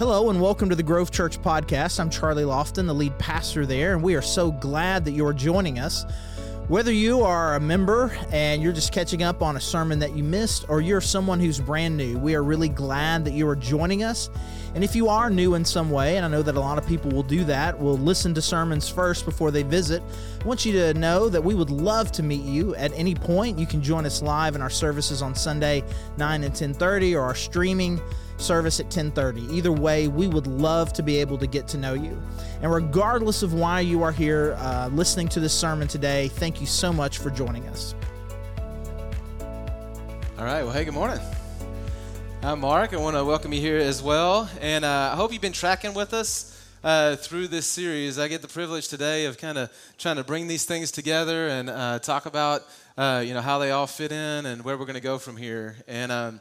Hello and welcome to the Grove Church podcast. I'm Charlie Lofton, the lead pastor there, and we are so glad that you're joining us. Whether you are a member and you're just catching up on a sermon that you missed, or you're someone who's brand new, we are really glad that you are joining us. And if you are new in some way, and I know that a lot of people will do that, will listen to sermons first before they visit, I want you to know that we would love to meet you at any point. You can join us live in our services on Sunday, 9 and 10:30, or our streaming service at 10:30. Either way, we would love to be able to get to know you. And regardless of why you are here uh, listening to this sermon today, thank you so much for joining us. All right. Well, hey, good morning. I'm Mark. I want to welcome you here as well, and uh, I hope you've been tracking with us. Uh, through this series, I get the privilege today of kind of trying to bring these things together and uh, talk about, uh, you know, how they all fit in and where we're going to go from here. And um,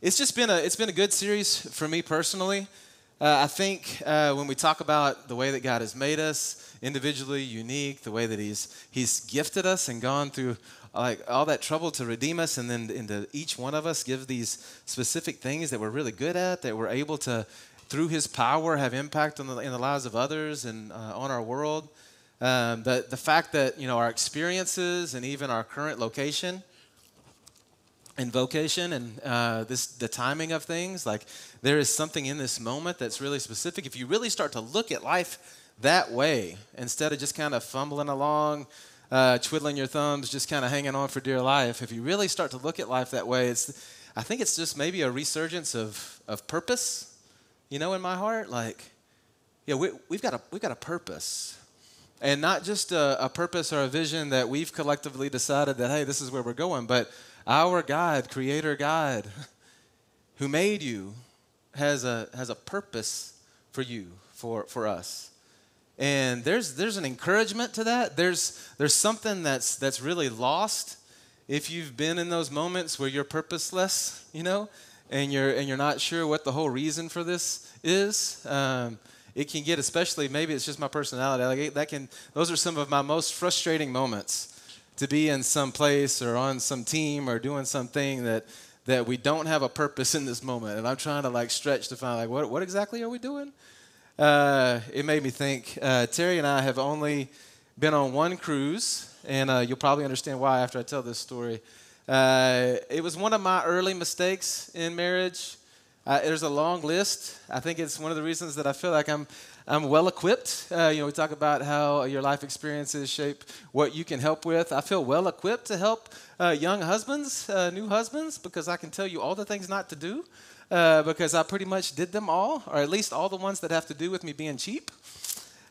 it's just been a it's been a good series for me personally. Uh, I think uh, when we talk about the way that God has made us individually unique, the way that He's He's gifted us and gone through like all that trouble to redeem us, and then into each one of us give these specific things that we're really good at, that we're able to through His power have impact on the, in the lives of others and uh, on our world. Um, the the fact that you know our experiences and even our current location and vocation and uh, this the timing of things like there is something in this moment that's really specific. If you really start to look at life that way instead of just kind of fumbling along uh, twiddling your thumbs just kind of hanging on for dear life if you really start to look at life that way it's i think it's just maybe a resurgence of, of purpose you know in my heart. Like yeah we, we've got a we've got a purpose. And not just a, a purpose or a vision that we've collectively decided that hey this is where we're going but our God, Creator God, who made you, has a, has a purpose for you, for, for us. And there's, there's an encouragement to that. There's, there's something that's, that's really lost if you've been in those moments where you're purposeless, you know, and you're, and you're not sure what the whole reason for this is. Um, it can get, especially maybe it's just my personality. Like that can, those are some of my most frustrating moments to be in some place or on some team or doing something that that we don't have a purpose in this moment. And i'm trying to like stretch to find like what, what exactly are we doing? Uh, it made me think uh, terry and i have only been on one cruise and uh, you'll probably understand why after i tell this story. Uh, it was one of my early mistakes in marriage. Uh, there's a long list. I think it's one of the reasons that i feel like i'm I'm well equipped. Uh, you know, we talk about how your life experiences shape what you can help with. I feel well equipped to help uh, young husbands, uh, new husbands, because I can tell you all the things not to do. Uh, because I pretty much did them all, or at least all the ones that have to do with me being cheap.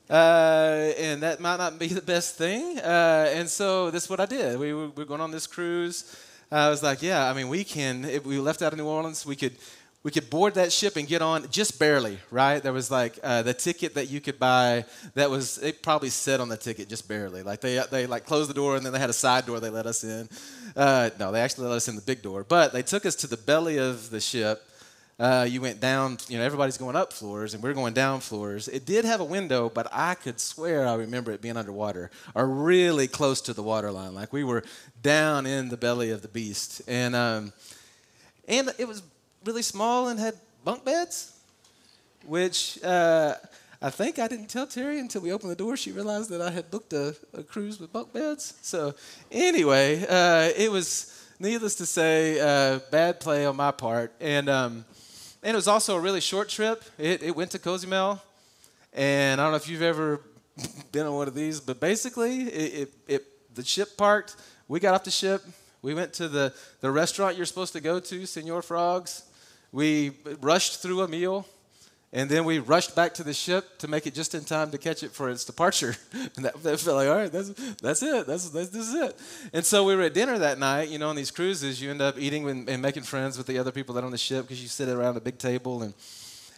Uh, and that might not be the best thing. Uh, and so this is what I did. We were, we were going on this cruise. I was like, yeah, I mean, we can, if we left out of New Orleans, we could we could board that ship and get on just barely, right? There was like uh, the ticket that you could buy that was it probably said on the ticket just barely. Like they they like closed the door and then they had a side door they let us in. Uh, no, they actually let us in the big door, but they took us to the belly of the ship. Uh, you went down, you know, everybody's going up floors and we're going down floors. It did have a window, but I could swear I remember it being underwater or really close to the waterline. Like we were down in the belly of the beast. And, um, and it was really small and had bunk beds, which uh, I think I didn't tell Terry until we opened the door. She realized that I had booked a, a cruise with bunk beds. So, anyway, uh, it was needless to say, uh, bad play on my part. And, um, and it was also a really short trip. It, it went to Cozumel. And I don't know if you've ever been on one of these, but basically, it, it, it, the ship parked. We got off the ship. We went to the, the restaurant you're supposed to go to, Senor Frogs. We rushed through a meal, and then we rushed back to the ship to make it just in time to catch it for its departure. and that, that felt like, all right, that's, that's it. That's, that's, this is it. And so we were at dinner that night. You know, on these cruises, you end up eating and, and making friends with the other people that are on the ship because you sit around a big table. And,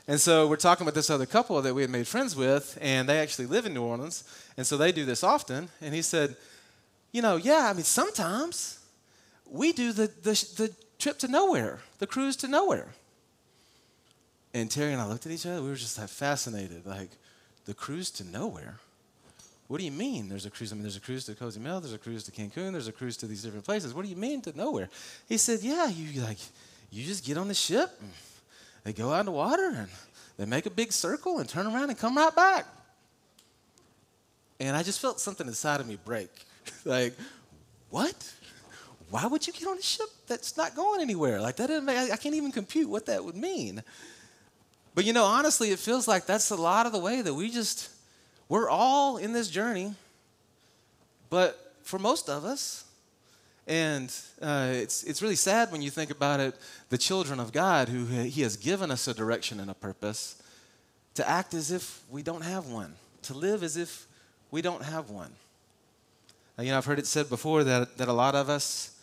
and so we're talking with this other couple that we had made friends with, and they actually live in New Orleans. And so they do this often. And he said, you know, yeah, I mean, sometimes we do the, the, the trip to nowhere, the cruise to nowhere. And Terry and I looked at each other. We were just like fascinated. Like, the cruise to nowhere? What do you mean? There's a cruise. I mean, there's a cruise to Cozumel. There's a cruise to Cancun. There's a cruise to these different places. What do you mean to nowhere? He said, Yeah, you like, you just get on the ship. And they go out in the water and they make a big circle and turn around and come right back. And I just felt something inside of me break. like, what? Why would you get on a ship that's not going anywhere? Like that didn't make, I can't even compute what that would mean. But you know, honestly, it feels like that's a lot of the way that we just we're all in this journey. But for most of us, and uh, it's, it's really sad when you think about it, the children of God, who He has given us a direction and a purpose, to act as if we don't have one, to live as if we don't have one. Now, you know, I've heard it said before that, that a lot of us,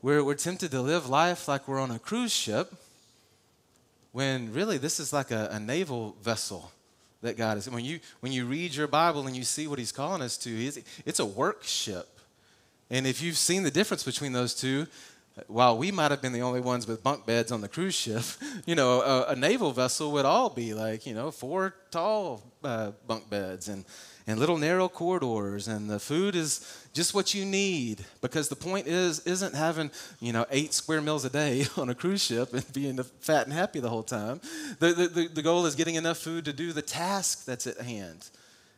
we're, we're tempted to live life like we're on a cruise ship, when really this is like a, a naval vessel that God is. When you, when you read your Bible and you see what He's calling us to, it's a work ship. And if you've seen the difference between those two, while we might have been the only ones with bunk beds on the cruise ship, you know, a, a naval vessel would all be like, you know, four tall uh, bunk beds and, and little narrow corridors, and the food is just what you need. Because the point is, isn't having, you know, eight square meals a day on a cruise ship and being fat and happy the whole time. The, the, the goal is getting enough food to do the task that's at hand.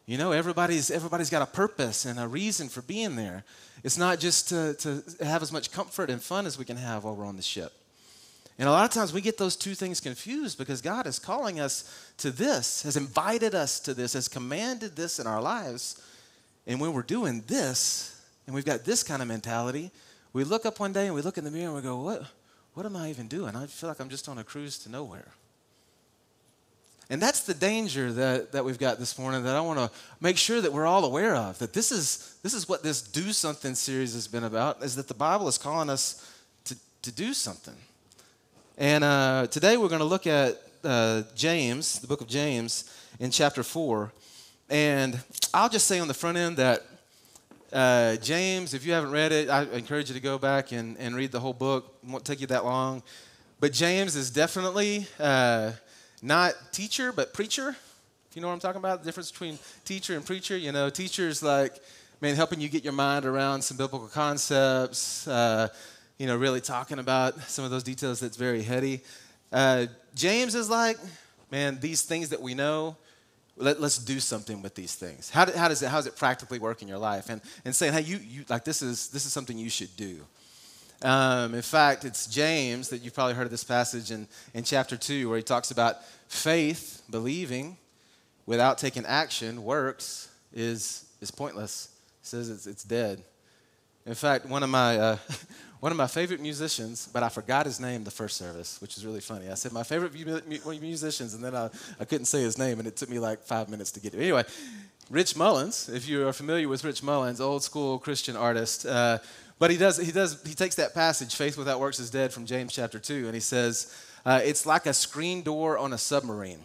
You know, everybody's, everybody's got a purpose and a reason for being there. It's not just to, to have as much comfort and fun as we can have while we're on the ship. And a lot of times we get those two things confused because God is calling us to this, has invited us to this, has commanded this in our lives. And when we're doing this, and we've got this kind of mentality, we look up one day and we look in the mirror and we go, What, what am I even doing? I feel like I'm just on a cruise to nowhere. And that's the danger that, that we've got this morning that I want to make sure that we're all aware of. That this is, this is what this Do Something series has been about, is that the Bible is calling us to, to do something. And uh, today we're going to look at uh, James, the book of James, in chapter 4. And I'll just say on the front end that uh, James, if you haven't read it, I encourage you to go back and, and read the whole book. It won't take you that long. But James is definitely uh, not teacher, but preacher. If you know what I'm talking about, the difference between teacher and preacher. You know, teacher's like, man, helping you get your mind around some biblical concepts. Uh, you know, really talking about some of those details that's very heady. Uh, James is like, man, these things that we know, let, us do something with these things. How, do, how does it, how does it practically work in your life? And, and saying, hey, you, you, like, this is, this is something you should do. Um, in fact, it's James that you've probably heard of this passage in, in chapter 2 where he talks about faith, believing, without taking action, works, is, is pointless. He says it's, it's dead. In fact, one of my, uh, one of my favorite musicians, but I forgot his name the first service, which is really funny. I said my favorite musicians, and then I, I couldn't say his name, and it took me like five minutes to get it. Anyway, Rich Mullins, if you are familiar with Rich Mullins, old school Christian artist, uh, but he does, he does, he takes that passage, faith without works is dead, from James chapter 2, and he says, uh, it's like a screen door on a submarine,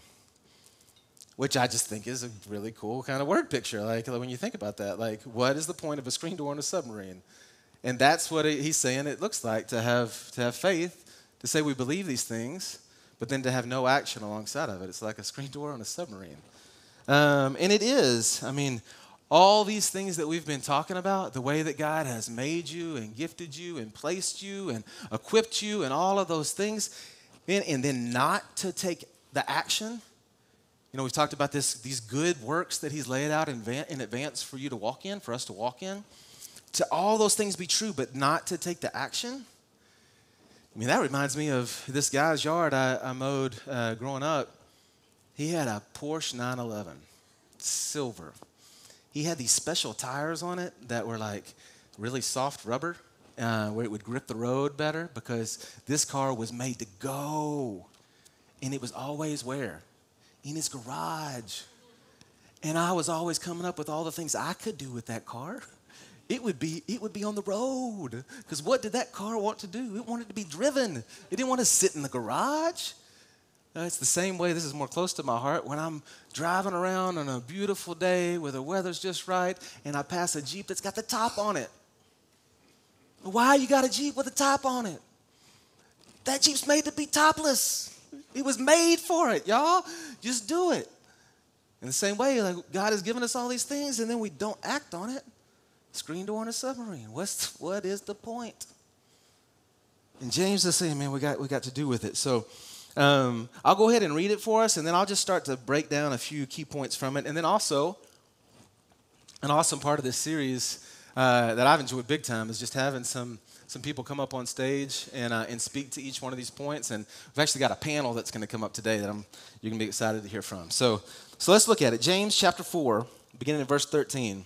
which I just think is a really cool kind of word picture. Like when you think about that, like what is the point of a screen door on a submarine? And that's what he's saying it looks like to have, to have faith, to say we believe these things, but then to have no action alongside of it. It's like a screen door on a submarine. Um, and it is. I mean, all these things that we've been talking about, the way that God has made you and gifted you and placed you and equipped you and all of those things, and, and then not to take the action. You know, we've talked about this, these good works that He's laid out in, in advance for you to walk in, for us to walk in. To all those things be true, but not to take the action. I mean, that reminds me of this guy's yard I, I mowed uh, growing up. He had a Porsche 911, silver he had these special tires on it that were like really soft rubber uh, where it would grip the road better because this car was made to go. And it was always where? In his garage. And I was always coming up with all the things I could do with that car. It would be, it would be on the road. Because what did that car want to do? It wanted to be driven. It didn't want to sit in the garage. Uh, it's the same way, this is more close to my heart, when I'm driving around on a beautiful day where the weather's just right and I pass a Jeep that's got the top on it. Why you got a Jeep with a top on it? That Jeep's made to be topless. It was made for it, y'all. Just do it. In the same way, like God has given us all these things and then we don't act on it. Screen door on a submarine. What's what is the point? And James is saying, man, we got we got to do with it. So Um, I'll go ahead and read it for us, and then I'll just start to break down a few key points from it. And then also, an awesome part of this series uh, that I've enjoyed big time is just having some some people come up on stage and, uh, and speak to each one of these points. And we've actually got a panel that's going to come up today that I'm, you're going to be excited to hear from. So, so let's look at it. James chapter 4, beginning in verse 13.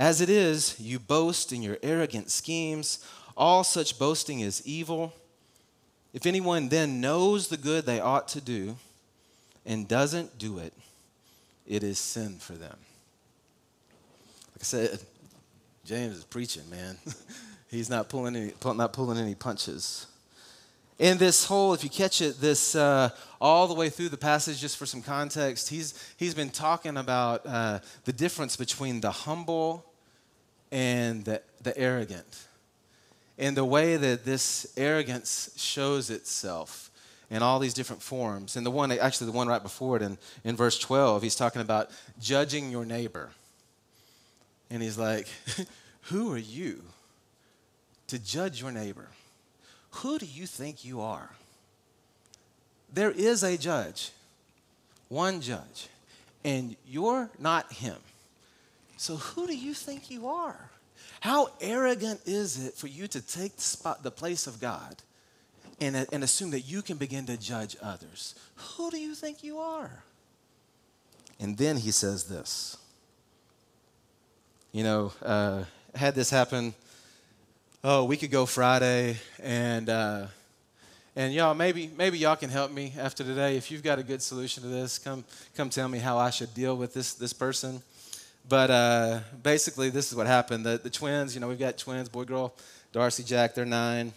As it is, you boast in your arrogant schemes. All such boasting is evil. If anyone then knows the good they ought to do and doesn't do it, it is sin for them. Like I said, James is preaching, man. He's not pulling any, not pulling any punches. In this whole, if you catch it, this uh, all the way through the passage, just for some context, he's, he's been talking about uh, the difference between the humble and the, the arrogant. And the way that this arrogance shows itself in all these different forms. And the one, actually, the one right before it in, in verse 12, he's talking about judging your neighbor. And he's like, Who are you to judge your neighbor? Who do you think you are? There is a judge, one judge, and you're not him. So, who do you think you are? How arrogant is it for you to take the, spot, the place of God and, and assume that you can begin to judge others? Who do you think you are? And then he says this. You know, uh, had this happen oh, a week ago Friday, and uh, and y'all maybe maybe y'all can help me after today. If you've got a good solution to this, come come tell me how I should deal with this this person. But uh, basically, this is what happened. The, the twins, you know, we've got twins, boy, girl, Darcy, Jack, they're nine.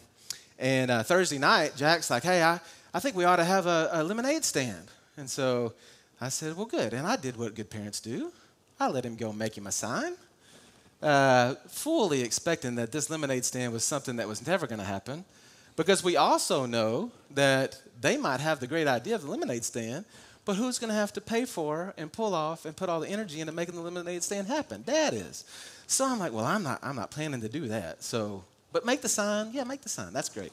And uh, Thursday night, Jack's like, hey, I, I think we ought to have a, a lemonade stand. And so I said, well, good. And I did what good parents do. I let him go make him a sign, uh, fully expecting that this lemonade stand was something that was never going to happen. Because we also know that they might have the great idea of the lemonade stand, but who's going to have to pay for and pull off and put all the energy into making the lemonade stand happen? Dad is. So I'm like, well, I'm not, I'm not planning to do that. So, but make the sign. Yeah, make the sign. That's great.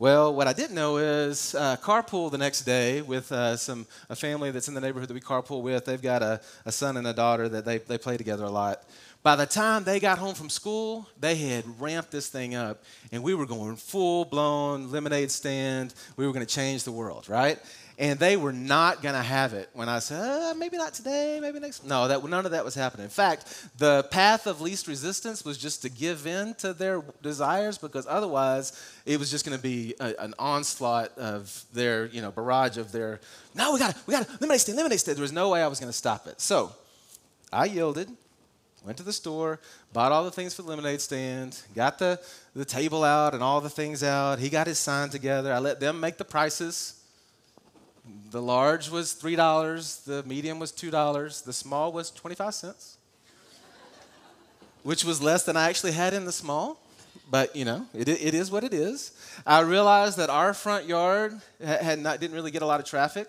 Well, what I didn't know is uh, carpool the next day with uh, some a family that's in the neighborhood that we carpool with. They've got a, a son and a daughter that they, they play together a lot. By the time they got home from school, they had ramped this thing up, and we were going full blown lemonade stand. We were going to change the world, right? And they were not going to have it when I said, uh, maybe not today, maybe next. No, that, none of that was happening. In fact, the path of least resistance was just to give in to their desires because otherwise it was just going to be a, an onslaught of their, you know, barrage of their, no, we got to, we got to, lemonade stand, lemonade stand. There was no way I was going to stop it. So I yielded, went to the store, bought all the things for the lemonade stand, got the, the table out and all the things out. He got his sign together. I let them make the prices the large was $3, the medium was $2, the small was 25 cents, which was less than I actually had in the small. But, you know, it, it is what it is. I realized that our front yard had not, didn't really get a lot of traffic,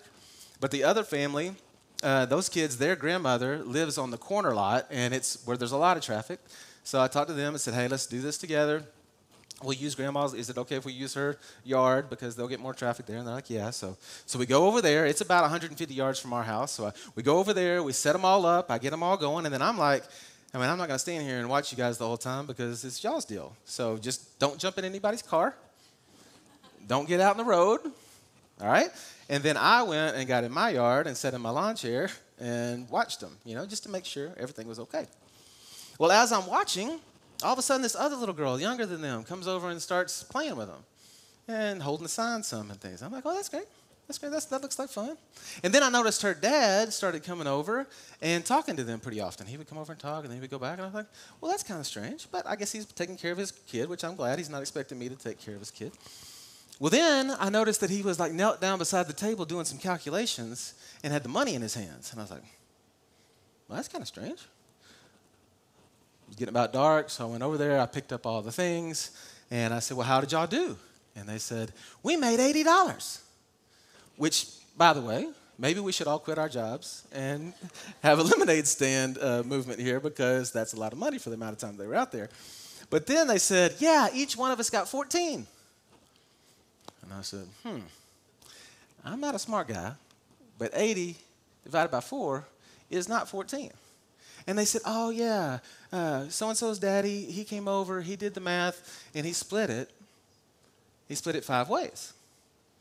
but the other family, uh, those kids, their grandmother lives on the corner lot, and it's where there's a lot of traffic. So I talked to them and said, hey, let's do this together we'll use grandma's. Is it okay if we use her yard because they'll get more traffic there? And they're like, yeah. So, so we go over there. It's about 150 yards from our house. So I, we go over there. We set them all up. I get them all going, and then I'm like, I mean, I'm not gonna stand here and watch you guys the whole time because it's y'all's deal. So just don't jump in anybody's car. Don't get out in the road. All right. And then I went and got in my yard and sat in my lawn chair and watched them. You know, just to make sure everything was okay. Well, as I'm watching, all of a sudden, this other little girl, younger than them, comes over and starts playing with them and holding the sign some and things. I'm like, oh, that's great. That's great. That's, that looks like fun. And then I noticed her dad started coming over and talking to them pretty often. He would come over and talk, and then he would go back. And I was like, well, that's kind of strange. But I guess he's taking care of his kid, which I'm glad. He's not expecting me to take care of his kid. Well, then I noticed that he was like knelt down beside the table doing some calculations and had the money in his hands. And I was like, well, that's kind of strange. Was getting about dark, so I went over there. I picked up all the things, and I said, well, how did y'all do? And they said, we made $80. Which, by the way, maybe we should all quit our jobs and have a lemonade stand uh, movement here because that's a lot of money for the amount of time they were out there. But then they said, yeah, each one of us got 14. And I said, hmm, I'm not a smart guy, but 80 divided by 4 is not 14. And they said, oh, yeah, uh, so and so's daddy, he came over, he did the math, and he split it. He split it five ways.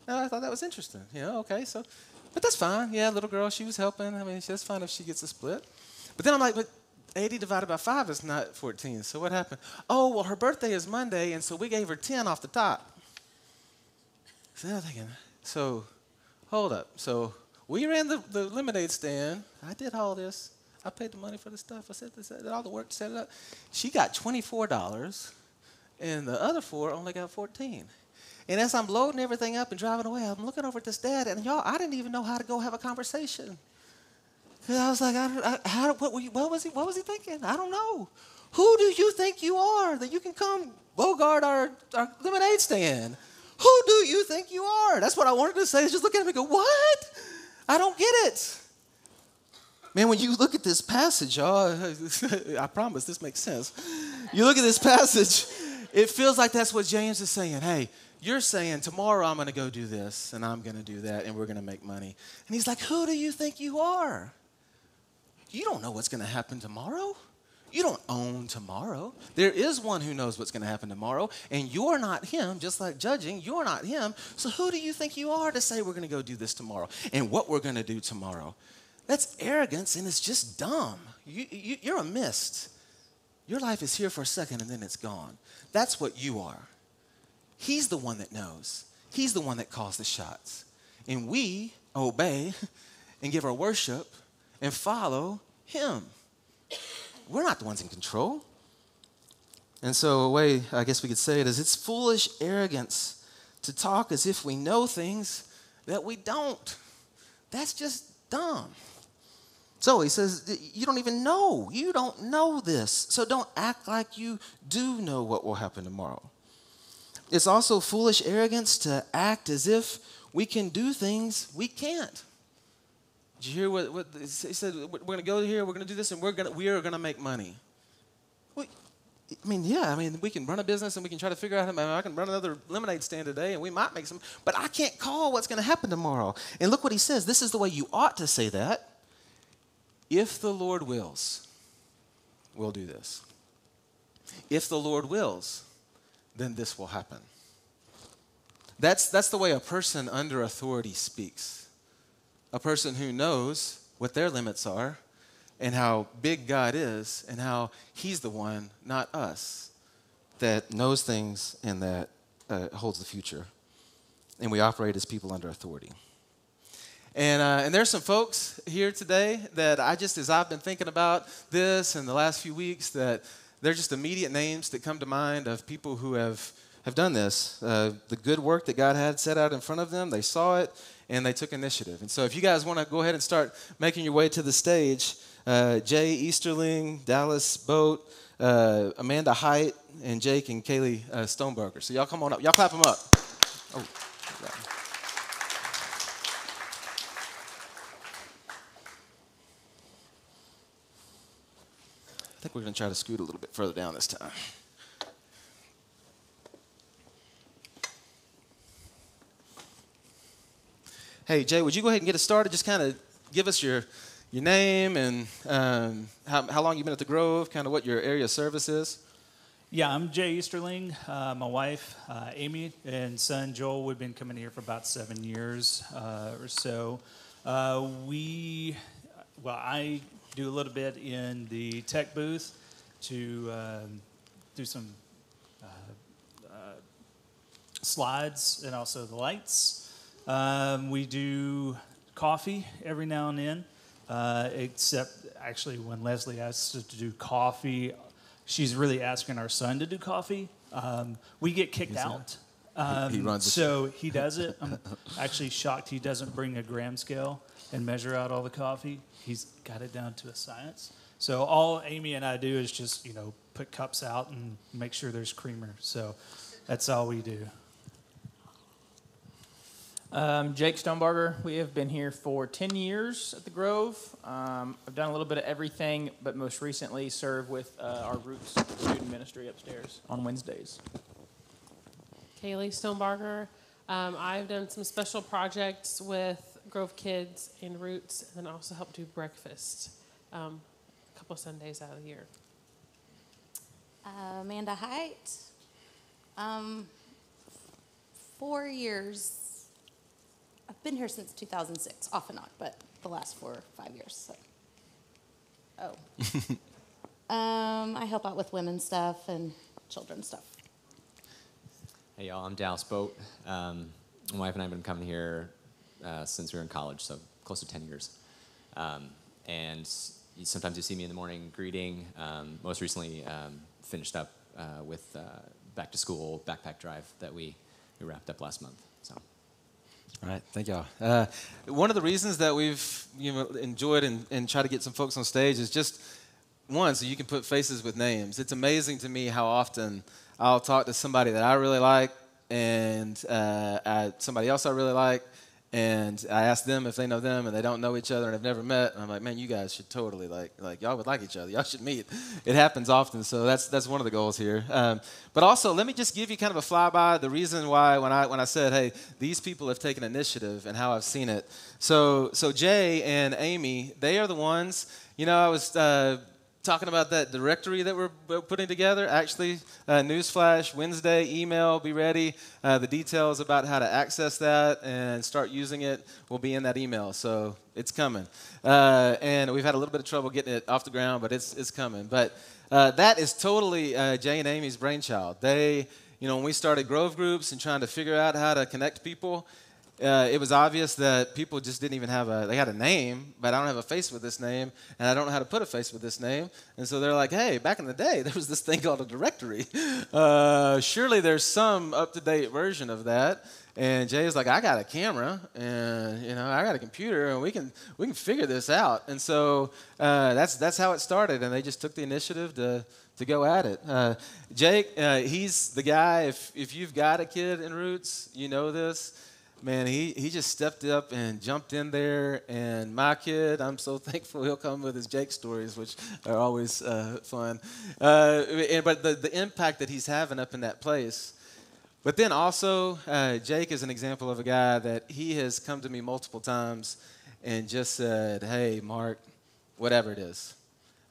And I thought that was interesting. You know, okay, so, but that's fine. Yeah, little girl, she was helping. I mean, that's fine if she gets a split. But then I'm like, but 80 divided by 5 is not 14. So what happened? Oh, well, her birthday is Monday, and so we gave her 10 off the top. So I'm thinking, so hold up. So we ran the, the lemonade stand. I did all this. I paid the money for the stuff. I said this, did all the work to set it up. She got $24, and the other four only got 14. And as I'm loading everything up and driving away, I'm looking over at this dad, and y'all, I didn't even know how to go have a conversation. Cause I was like, I, I, how, what, you, what, was he, what was he thinking? I don't know. Who do you think you are that you can come bogart our, our lemonade stand? Who do you think you are? That's what I wanted to say. Is just look at him and go, What? I don't get it. Man, when you look at this passage, y'all, I promise this makes sense. You look at this passage, it feels like that's what James is saying. Hey, you're saying tomorrow I'm going to go do this and I'm going to do that and we're going to make money. And he's like, Who do you think you are? You don't know what's going to happen tomorrow. You don't own tomorrow. There is one who knows what's going to happen tomorrow, and you're not him, just like judging, you're not him. So who do you think you are to say we're going to go do this tomorrow and what we're going to do tomorrow? That's arrogance, and it's just dumb. You, you, you're a mist. Your life is here for a second, and then it's gone. That's what you are. He's the one that knows, He's the one that calls the shots. And we obey and give our worship and follow Him. We're not the ones in control. And so, a way I guess we could say it is it's foolish arrogance to talk as if we know things that we don't. That's just dumb. So he says, You don't even know. You don't know this. So don't act like you do know what will happen tomorrow. It's also foolish arrogance to act as if we can do things we can't. Did you hear what, what he said? We're going to go here, we're going to do this, and we're going to, we are going to make money. Well, I mean, yeah, I mean, we can run a business and we can try to figure out how I can run another lemonade stand today and we might make some, but I can't call what's going to happen tomorrow. And look what he says. This is the way you ought to say that. If the Lord wills, we'll do this. If the Lord wills, then this will happen. That's, that's the way a person under authority speaks a person who knows what their limits are and how big God is and how He's the one, not us, that knows things and that uh, holds the future. And we operate as people under authority. And, uh, and there's some folks here today that I just, as I've been thinking about this in the last few weeks, that they're just immediate names that come to mind of people who have, have done this. Uh, the good work that God had set out in front of them, they saw it and they took initiative. And so, if you guys want to go ahead and start making your way to the stage, uh, Jay Easterling, Dallas Boat, uh, Amanda Height, and Jake and Kaylee uh, Stoneberger. So, y'all come on up. Y'all clap them up. Oh, I think we're going to try to scoot a little bit further down this time. Hey, Jay, would you go ahead and get us started? Just kind of give us your, your name and um, how, how long you've been at the Grove, kind of what your area of service is. Yeah, I'm Jay Easterling. Uh, my wife, uh, Amy, and son Joel, we've been coming here for about seven years uh, or so. Uh, we, well, I do a little bit in the tech booth to um, do some uh, uh, slides and also the lights. Um, we do coffee every now and then, uh, except actually when Leslie asks us to do coffee, she's really asking our son to do coffee. Um, we get kicked out Um, he runs. the so he does it. I'm actually shocked he doesn't bring a gram scale and measure out all the coffee. He's got it down to a science. So all Amy and I do is just you know put cups out and make sure there's creamer. So that's all we do. Um, Jake Stonebarger. We have been here for 10 years at the Grove. Um, I've done a little bit of everything, but most recently served with uh, our Roots student ministry upstairs on Wednesdays. Kaylee Stonebarger. Um, I've done some special projects with Grove Kids and Roots, and then also help do breakfast um, a couple Sundays out of the year. Uh, Amanda Height. Um, four years. I've been here since 2006, off and on, but the last four or five years. So. Oh. um, I help out with women's stuff and children's stuff. Hey y'all, I'm Dallas Boat. Um, my wife and I have been coming here uh, since we were in college, so close to 10 years. Um, and sometimes you see me in the morning greeting. Um, most recently, um, finished up uh, with uh, back to school backpack drive that we, we wrapped up last month. So. All right, thank y'all. Uh, one of the reasons that we've you know, enjoyed and, and try to get some folks on stage is just one, so you can put faces with names. It's amazing to me how often I'll talk to somebody that I really like and uh, I, somebody else I really like, and I ask them if they know them, and they don't know each other and have never met. And I'm like, man, you guys should totally like like y'all would like each other. Y'all should meet. It happens often, so that's that's one of the goals here. Um, but also, let me just give you kind of a flyby. The reason why when I when I said, hey, these people have taken initiative and how I've seen it. So so Jay and Amy, they are the ones. You know, I was. Uh, talking about that directory that we're putting together. Actually, uh, newsflash, Wednesday, email, be ready. Uh, the details about how to access that and start using it will be in that email. So it's coming. Uh, and we've had a little bit of trouble getting it off the ground, but it's, it's coming. But uh, that is totally uh, Jay and Amy's brainchild. They, you know, when we started Grove Groups and trying to figure out how to connect people, uh, it was obvious that people just didn't even have a they had a name but i don't have a face with this name and i don't know how to put a face with this name and so they're like hey back in the day there was this thing called a directory uh, surely there's some up-to-date version of that and Jay is like, I got a camera, and you know, I got a computer, and we can we can figure this out. And so uh, that's that's how it started, and they just took the initiative to to go at it. Uh, Jake, uh, he's the guy. If if you've got a kid in Roots, you know this man, he, he just stepped up and jumped in there. And my kid, I'm so thankful he'll come with his Jake stories, which are always uh, fun. Uh, and, but the, the impact that he's having up in that place. But then also, uh, Jake is an example of a guy that he has come to me multiple times and just said, hey, Mark, whatever it is.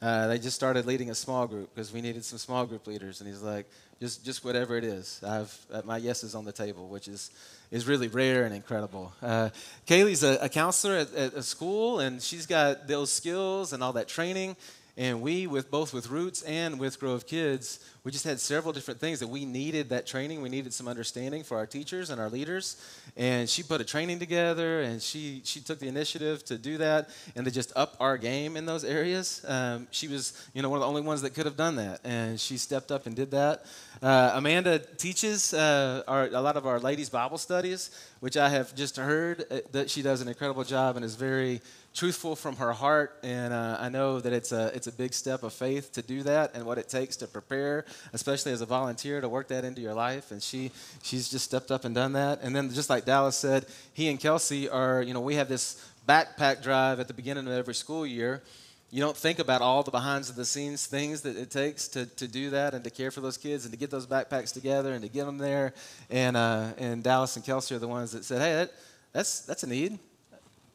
Uh, they just started leading a small group because we needed some small group leaders. And he's like, just, just whatever it is. I've, uh, my yes is on the table, which is is really rare and incredible. Uh, Kaylee's a, a counselor at, at, a school, and she's got those skills and all that training. And we, with both with Roots and with Grove Kids, we just had several different things that we needed that training. We needed some understanding for our teachers and our leaders. And she put a training together, and she she took the initiative to do that and to just up our game in those areas. Um, she was, you know, one of the only ones that could have done that, and she stepped up and did that. Uh, Amanda teaches uh, our, a lot of our ladies' Bible studies, which I have just heard uh, that she does an incredible job and is very truthful from her heart, and uh, I know that it's a it's a big step of faith to do that, and what it takes to prepare, especially as a volunteer, to work that into your life. And she she's just stepped up and done that. And then just like Dallas said, he and Kelsey are you know we have this backpack drive at the beginning of every school year. You don't think about all the behind the scenes things that it takes to, to do that and to care for those kids and to get those backpacks together and to get them there. And uh, and Dallas and Kelsey are the ones that said, hey, that, that's that's a need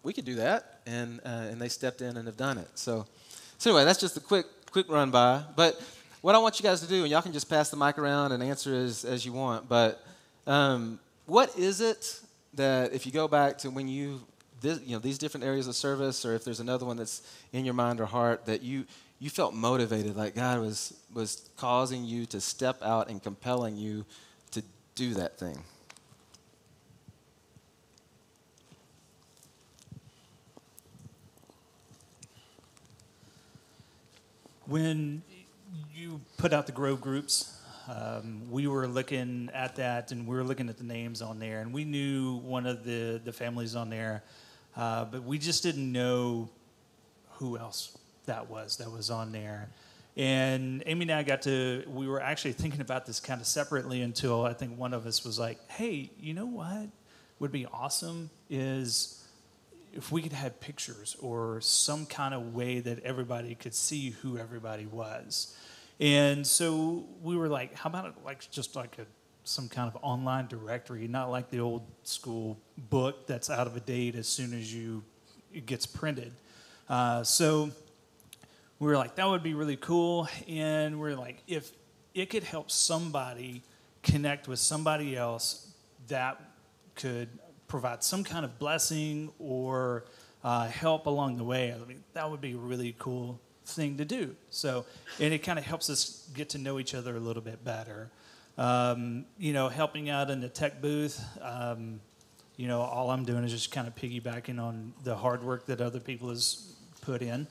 we could do that, and uh, and they stepped in and have done it. So, so anyway, that's just a quick quick run by. But what I want you guys to do, and y'all can just pass the mic around and answer as as you want. But um, what is it that if you go back to when you this, you know these different areas of service, or if there's another one that's in your mind or heart that you you felt motivated, like God was was causing you to step out and compelling you to do that thing. When you put out the Grove groups, Um, we were looking at that, and we were looking at the names on there, and we knew one of the the families on there, uh, but we just didn't know who else that was that was on there. And Amy and I got to, we were actually thinking about this kind of separately until I think one of us was like, hey, you know what would be awesome is if we could have pictures or some kind of way that everybody could see who everybody was. And so we were like, how about like just like a some kind of online directory, not like the old school book that's out of date as soon as you it gets printed. Uh, so we were like, that would be really cool. And we are like, if it could help somebody connect with somebody else, that could provide some kind of blessing or uh, help along the way. I mean, that would be a really cool thing to do. So, and it kind of helps us get to know each other a little bit better. Um, you know, helping out in the tech booth. Um, you know, all I'm doing is just kind of piggybacking on the hard work that other people has put in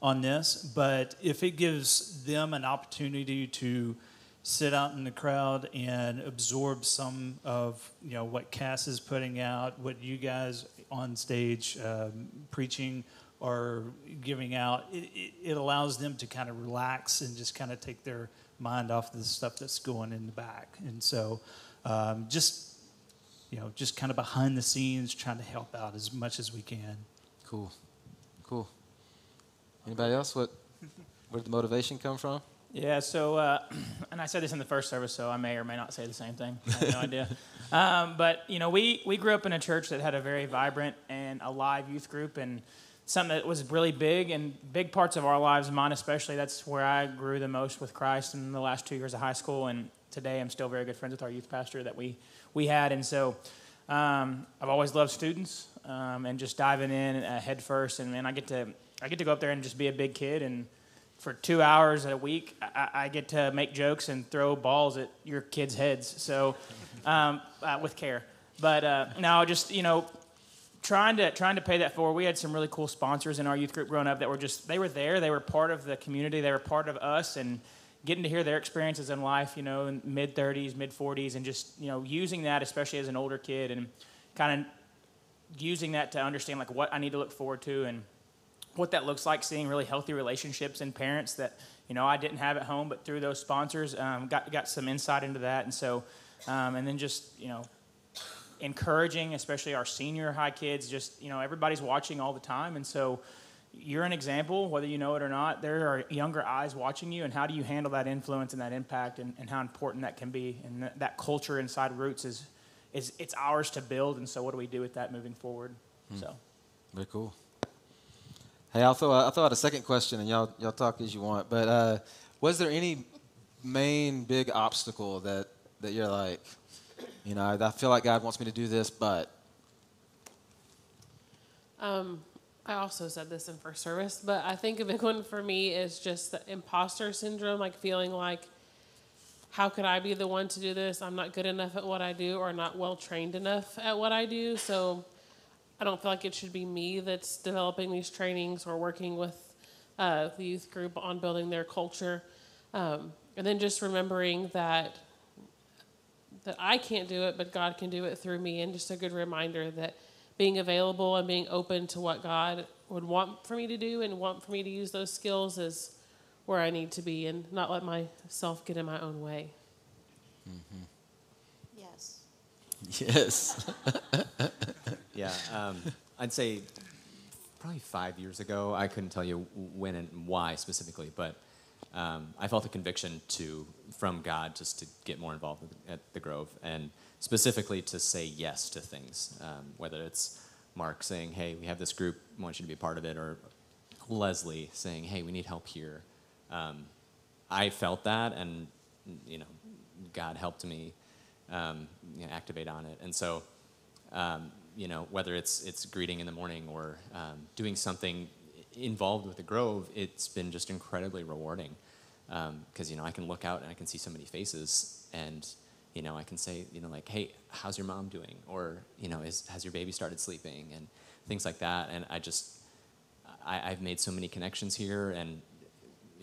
on this, but if it gives them an opportunity to sit out in the crowd and absorb some of you know what Cass is putting out, what you guys on stage um, preaching or giving out, it, it, it, allows them to kind of relax and just kind of take their mind off the stuff that's going in the back. And so, um, just you know, just kind of behind the scenes, trying to help out as much as we can. Cool, cool. Anybody else? What where did the motivation come from? Yeah, so, uh, and I said this in the first service, so I may or may not say the same thing. I have no idea. Um, but, you know, we, we grew up in a church that had a very vibrant and alive youth group and something that was really big and big parts of our lives, mine especially. That's where I grew the most with Christ in the last two years of high school. And today I'm still very good friends with our youth pastor that we, we had. And so um, I've always loved students um, and just diving in uh, head first. And, man, I get to I get to go up there and just be a big kid, and for two hours a week, I, I get to make jokes and throw balls at your kids' heads. So, um, uh, with care. But uh, now, just you know, trying to trying to pay that forward. We had some really cool sponsors in our youth group growing up that were just they were there. They were part of the community. They were part of us, and getting to hear their experiences in life. You know, in mid 30s, mid 40s, and just you know using that, especially as an older kid, and kind of using that to understand like what I need to look forward to and what that looks like, seeing really healthy relationships in parents that you know I didn't have at home, but through those sponsors, um, got got some insight into that, and so, um, and then just you know, encouraging, especially our senior high kids. Just you know, everybody's watching all the time, and so you're an example, whether you know it or not. There are younger eyes watching you, and how do you handle that influence and that impact, and, and how important that can be, and that, that culture inside Roots is is it's ours to build, and so what do we do with that moving forward? Hmm. So, very cool. Hey, I'll throw, I'll throw out a second question, and y'all, y'all talk as you want. But uh, was there any main big obstacle that, that you're like, you know, I feel like God wants me to do this, but. Um, I also said this in first service, but I think a big one for me is just the imposter syndrome, like feeling like, how could I be the one to do this? I'm not good enough at what I do or not well trained enough at what I do. So I don't feel like it should be me that's developing these trainings or working with uh, the youth group on building their culture. Um, and then just remembering that that I can't do it, but God can do it through me, and just a good reminder that being available and being open to what God would want for me to do and want for me to use those skills is where I need to be, and not let myself get in my own way. Mm-hmm. Yes. Yeah, um, I'd say probably five years ago. I couldn't tell you when and why specifically, but um, I felt a conviction to from God just to get more involved at the Grove and specifically to say yes to things, um, whether it's Mark saying, "Hey, we have this group, I want you to be a part of it," or Leslie saying, "Hey, we need help here." Um, I felt that, and you know, God helped me um, you know, activate on it, and so um, you know, whether it's it's greeting in the morning or um, doing something involved with the Grove, it's been just incredibly rewarding. Because um, you know I can look out and I can see so many faces, and you know I can say you know like, hey, how's your mom doing, or you know, is, has your baby started sleeping, and things like that, and I just I, I've made so many connections here, and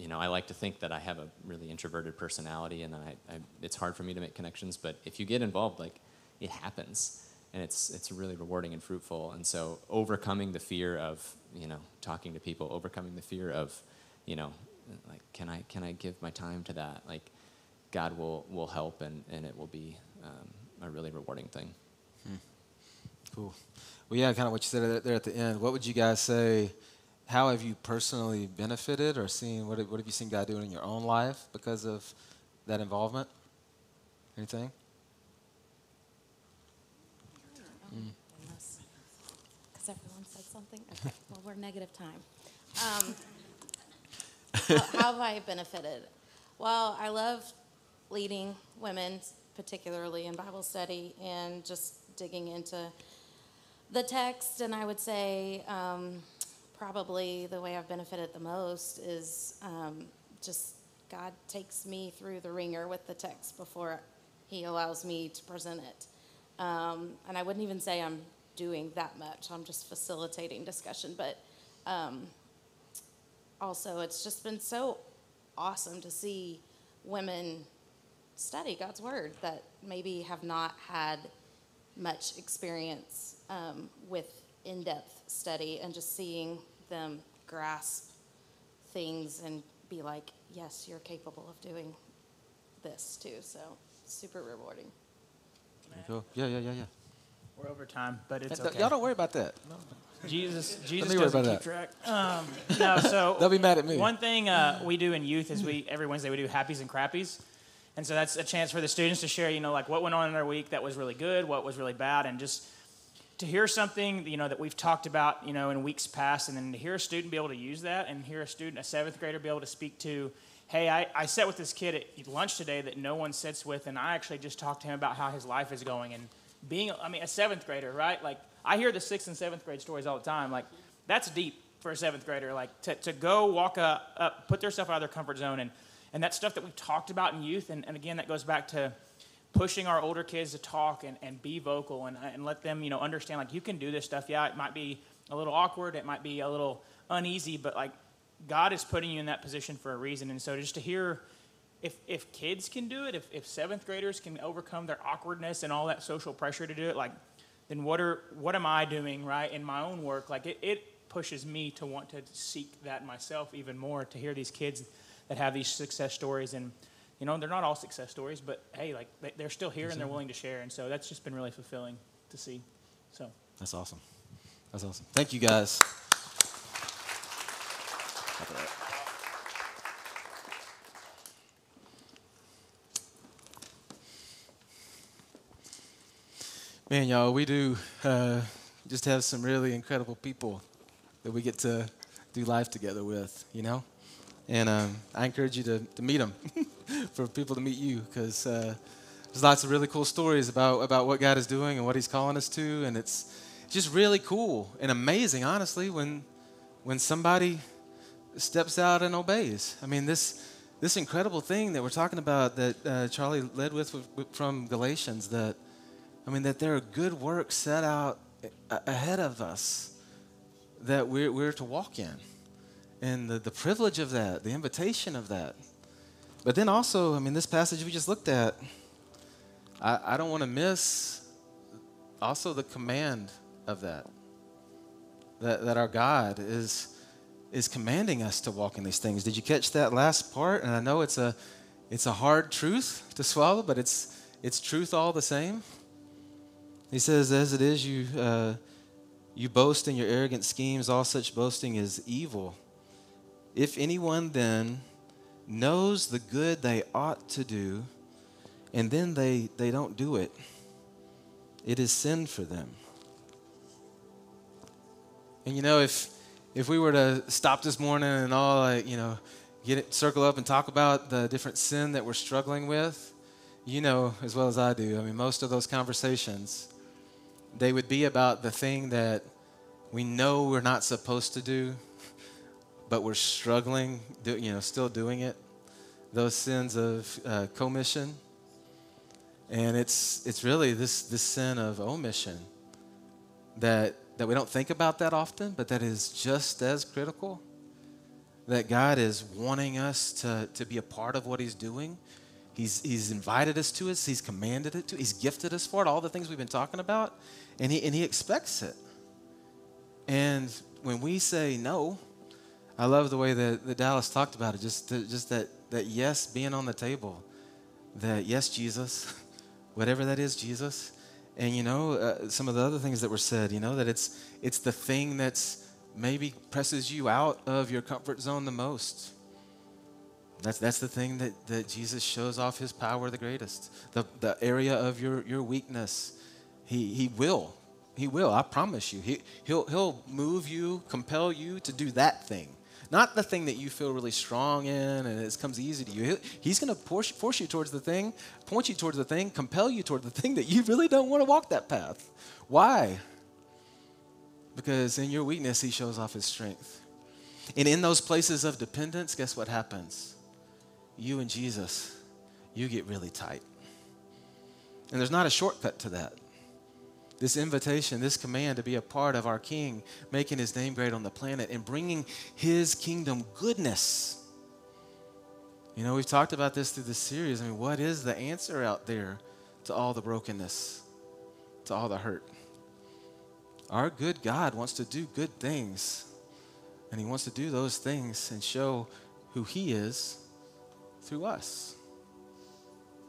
you know, I like to think that I have a really introverted personality, and I, I, it's hard for me to make connections. But if you get involved, like it happens, and it's it's really rewarding and fruitful. And so, overcoming the fear of you know talking to people, overcoming the fear of you know like can I can I give my time to that? Like God will will help, and and it will be um, a really rewarding thing. Cool. Well, yeah, kind of what you said there at the end. What would you guys say? How have you personally benefited or seen? What have, what have you seen God doing in your own life because of that involvement? Anything? Because everyone said something? Okay, well, we're negative time. Um, how, how have I benefited? Well, I love leading women, particularly in Bible study, and just digging into the text. And I would say um, probably the way I've benefited the most is um, just God takes me through the wringer with the text before He allows me to present it. Um, and I wouldn't even say I'm doing that much. I'm just facilitating discussion. But um, also, it's just been so awesome to see women study God's Word that maybe have not had much experience um, with in depth study and just seeing them grasp things and be like, yes, you're capable of doing this too. So, super rewarding. Cool. Yeah, yeah, yeah, yeah. We're over time, but it's okay. Y'all don't worry about that. Jesus, Jesus me worry doesn't about that. track. Um, no, so They'll be mad at me. One thing uh, we do in youth is we every Wednesday we do happies and crappies, and so that's a chance for the students to share, you know, like what went on in their week that was really good, what was really bad, and just to hear something, you know, that we've talked about, you know, in weeks past, and then to hear a student be able to use that, and hear a student, a seventh grader, be able to speak to, hey, I, I sat with this kid at lunch today that no one sits with, and I actually just talked to him about how his life is going, and being, I mean, a seventh grader, right? Like I hear the sixth and seventh grade stories all the time, like that's deep for a seventh grader, like to, to go walk up, up, put themselves out of their comfort zone, and and that stuff that we've talked about in youth, and, and again, that goes back to pushing our older kids to talk and, and be vocal and, and let them, you know, understand like you can do this stuff. Yeah, it might be a little awkward, it might be a little uneasy, but like God is putting you in that position for a reason. And so just to hear if, if kids can do it, if, if seventh graders can overcome their awkwardness and all that social pressure to do it, like then what are what am I doing right in my own work? Like it, it pushes me to want to seek that myself even more to hear these kids that have these success stories and you know they're not all success stories but hey like they- they're still here and they're willing to share and so that's just been really fulfilling to see so That's awesome. That's awesome. Thank you guys. Man, y'all, we do uh, just have some really incredible people that we get to do life together with, you know? And um, I encourage you to, to meet them, for people to meet you, because uh, there's lots of really cool stories about, about what God is doing and what He's calling us to. And it's just really cool and amazing, honestly, when, when somebody steps out and obeys. I mean, this, this incredible thing that we're talking about that uh, Charlie led with, with from Galatians, that, I mean, that there are good works set out a- ahead of us that we're, we're to walk in. And the, the privilege of that, the invitation of that. But then also, I mean, this passage we just looked at, I, I don't want to miss also the command of that. That, that our God is, is commanding us to walk in these things. Did you catch that last part? And I know it's a, it's a hard truth to swallow, but it's, it's truth all the same. He says, As it is, you, uh, you boast in your arrogant schemes, all such boasting is evil. If anyone then knows the good they ought to do, and then they, they don't do it, it is sin for them. And you know, if if we were to stop this morning and all you know, get it circle up and talk about the different sin that we're struggling with, you know as well as I do. I mean, most of those conversations, they would be about the thing that we know we're not supposed to do, but we're struggling, do, you know, still doing it. Those sins of uh, commission, and it's it's really this this sin of omission that that we don't think about that often, but that is just as critical. that God is wanting us to, to be a part of what He's doing. He's, he's invited us to us, He's commanded it to, He's gifted us for it, all the things we've been talking about, and He, and he expects it. And when we say no, I love the way that, that Dallas talked about it, just, just that, that yes being on the table, that yes, Jesus, whatever that is, Jesus. And you know, uh, some of the other things that were said, you know, that it's, it's the thing that's maybe presses you out of your comfort zone the most. That's, that's the thing that, that Jesus shows off his power the greatest. The, the area of your, your weakness, he, he will. He will, I promise you. He, he'll, he'll move you, compel you to do that thing. Not the thing that you feel really strong in and it comes easy to you. He's going to force, you towards the thing, point you towards the thing, compel you toward the thing that you really don't want to walk that path. Why? Because in your weakness, he shows off his strength. And in those places of dependence, guess what happens? You and Jesus, you get really tight. And there's not a shortcut to that. This invitation, this command to be a part of our King, making his name great on the planet and bringing his kingdom goodness. You know, we've talked about this through the series. I mean, what is the answer out there to all the brokenness, to all the hurt? Our good God wants to do good things, and He wants to do those things and show who He is through us.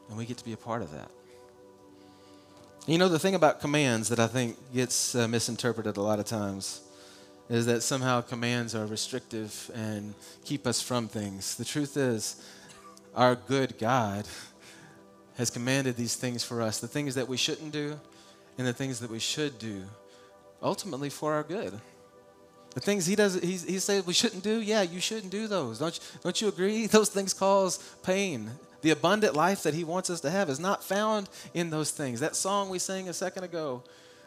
And we get to be a part of that. You know, the thing about commands that I think gets uh, misinterpreted a lot of times is that somehow commands are restrictive and keep us from things. The truth is, our good God has commanded these things for us the things that we shouldn't do and the things that we should do ultimately for our good. The things he does, he, he says we shouldn't do, yeah, you shouldn't do those. Don't you, don't you agree? Those things cause pain. The abundant life that he wants us to have is not found in those things. That song we sang a second ago,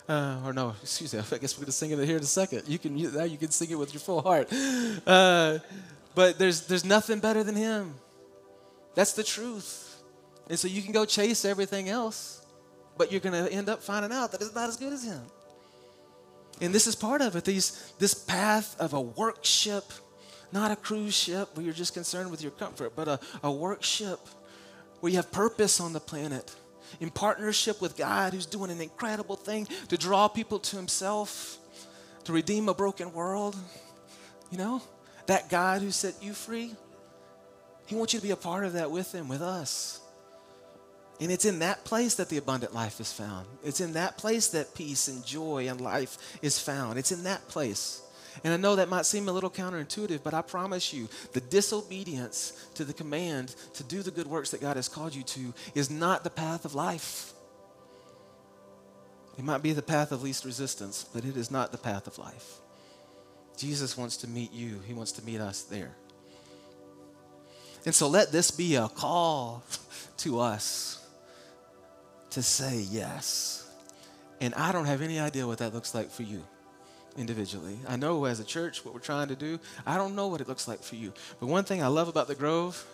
uh, or no, excuse me, I guess we're going to sing it here in a second. You can, you, now you can sing it with your full heart. Uh, but there's, there's nothing better than him. That's the truth. And so you can go chase everything else, but you're going to end up finding out that it's not as good as him. And this is part of it. These, this path of a work ship, not a cruise ship where you're just concerned with your comfort, but a, a work ship where you have purpose on the planet in partnership with God who's doing an incredible thing to draw people to Himself, to redeem a broken world. You know, that God who set you free, He wants you to be a part of that with Him, with us. And it's in that place that the abundant life is found. It's in that place that peace and joy and life is found. It's in that place. And I know that might seem a little counterintuitive, but I promise you, the disobedience to the command to do the good works that God has called you to is not the path of life. It might be the path of least resistance, but it is not the path of life. Jesus wants to meet you, He wants to meet us there. And so let this be a call to us to say yes. And I don't have any idea what that looks like for you individually. I know as a church what we're trying to do. I don't know what it looks like for you. But one thing I love about the Grove,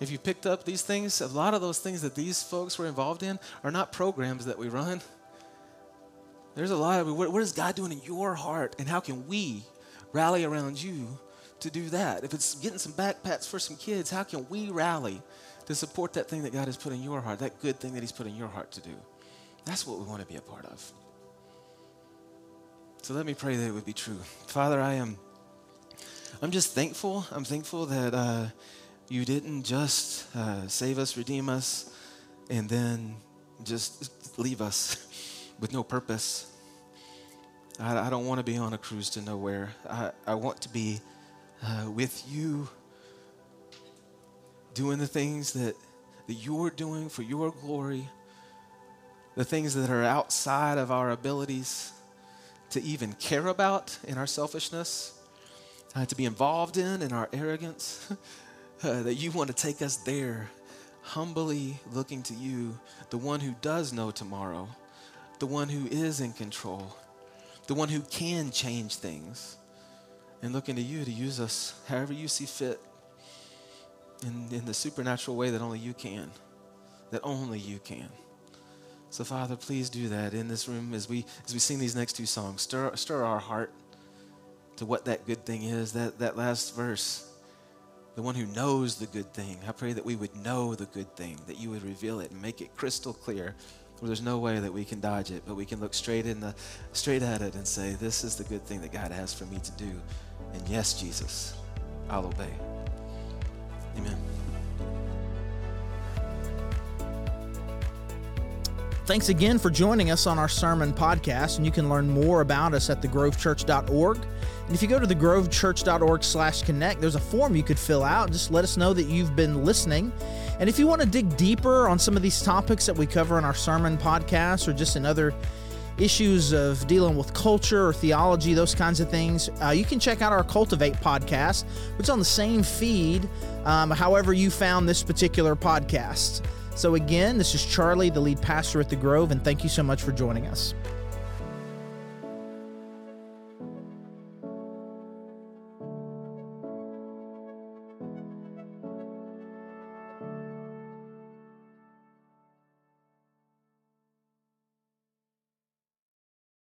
if you picked up these things, a lot of those things that these folks were involved in are not programs that we run. There's a lot of what, what is God doing in your heart, and how can we rally around you to do that? If it's getting some backpacks for some kids, how can we rally to support that thing that God has put in your heart, that good thing that He's put in your heart to do. That's what we want to be a part of. So let me pray that it would be true. Father, I am I'm just thankful. I'm thankful that uh, you didn't just uh, save us, redeem us, and then just leave us with no purpose. I, I don't want to be on a cruise to nowhere. I, I want to be uh, with you doing the things that, that you're doing for your glory, the things that are outside of our abilities to even care about in our selfishness, uh, to be involved in in our arrogance, uh, that you want to take us there, humbly looking to you, the one who does know tomorrow, the one who is in control, the one who can change things, and looking to you to use us however you see fit in, in the supernatural way that only you can. That only you can. So, Father, please do that in this room as we as we sing these next two songs. Stir, stir our heart to what that good thing is. That, that last verse the one who knows the good thing. I pray that we would know the good thing, that you would reveal it and make it crystal clear. Where there's no way that we can dodge it, but we can look straight in the straight at it and say, This is the good thing that God has for me to do. And yes, Jesus, I'll obey. Amen. Thanks again for joining us on our sermon podcast, and you can learn more about us at thegrovechurch.org. And if you go to thegrovechurch.org slash connect, there's a form you could fill out. Just let us know that you've been listening. And if you want to dig deeper on some of these topics that we cover in our sermon podcast or just in other issues of dealing with culture or theology, those kinds of things, uh, you can check out our Cultivate podcast, which is on the same feed, um, however you found this particular podcast. So, again, this is Charlie, the lead pastor at the Grove, and thank you so much for joining us.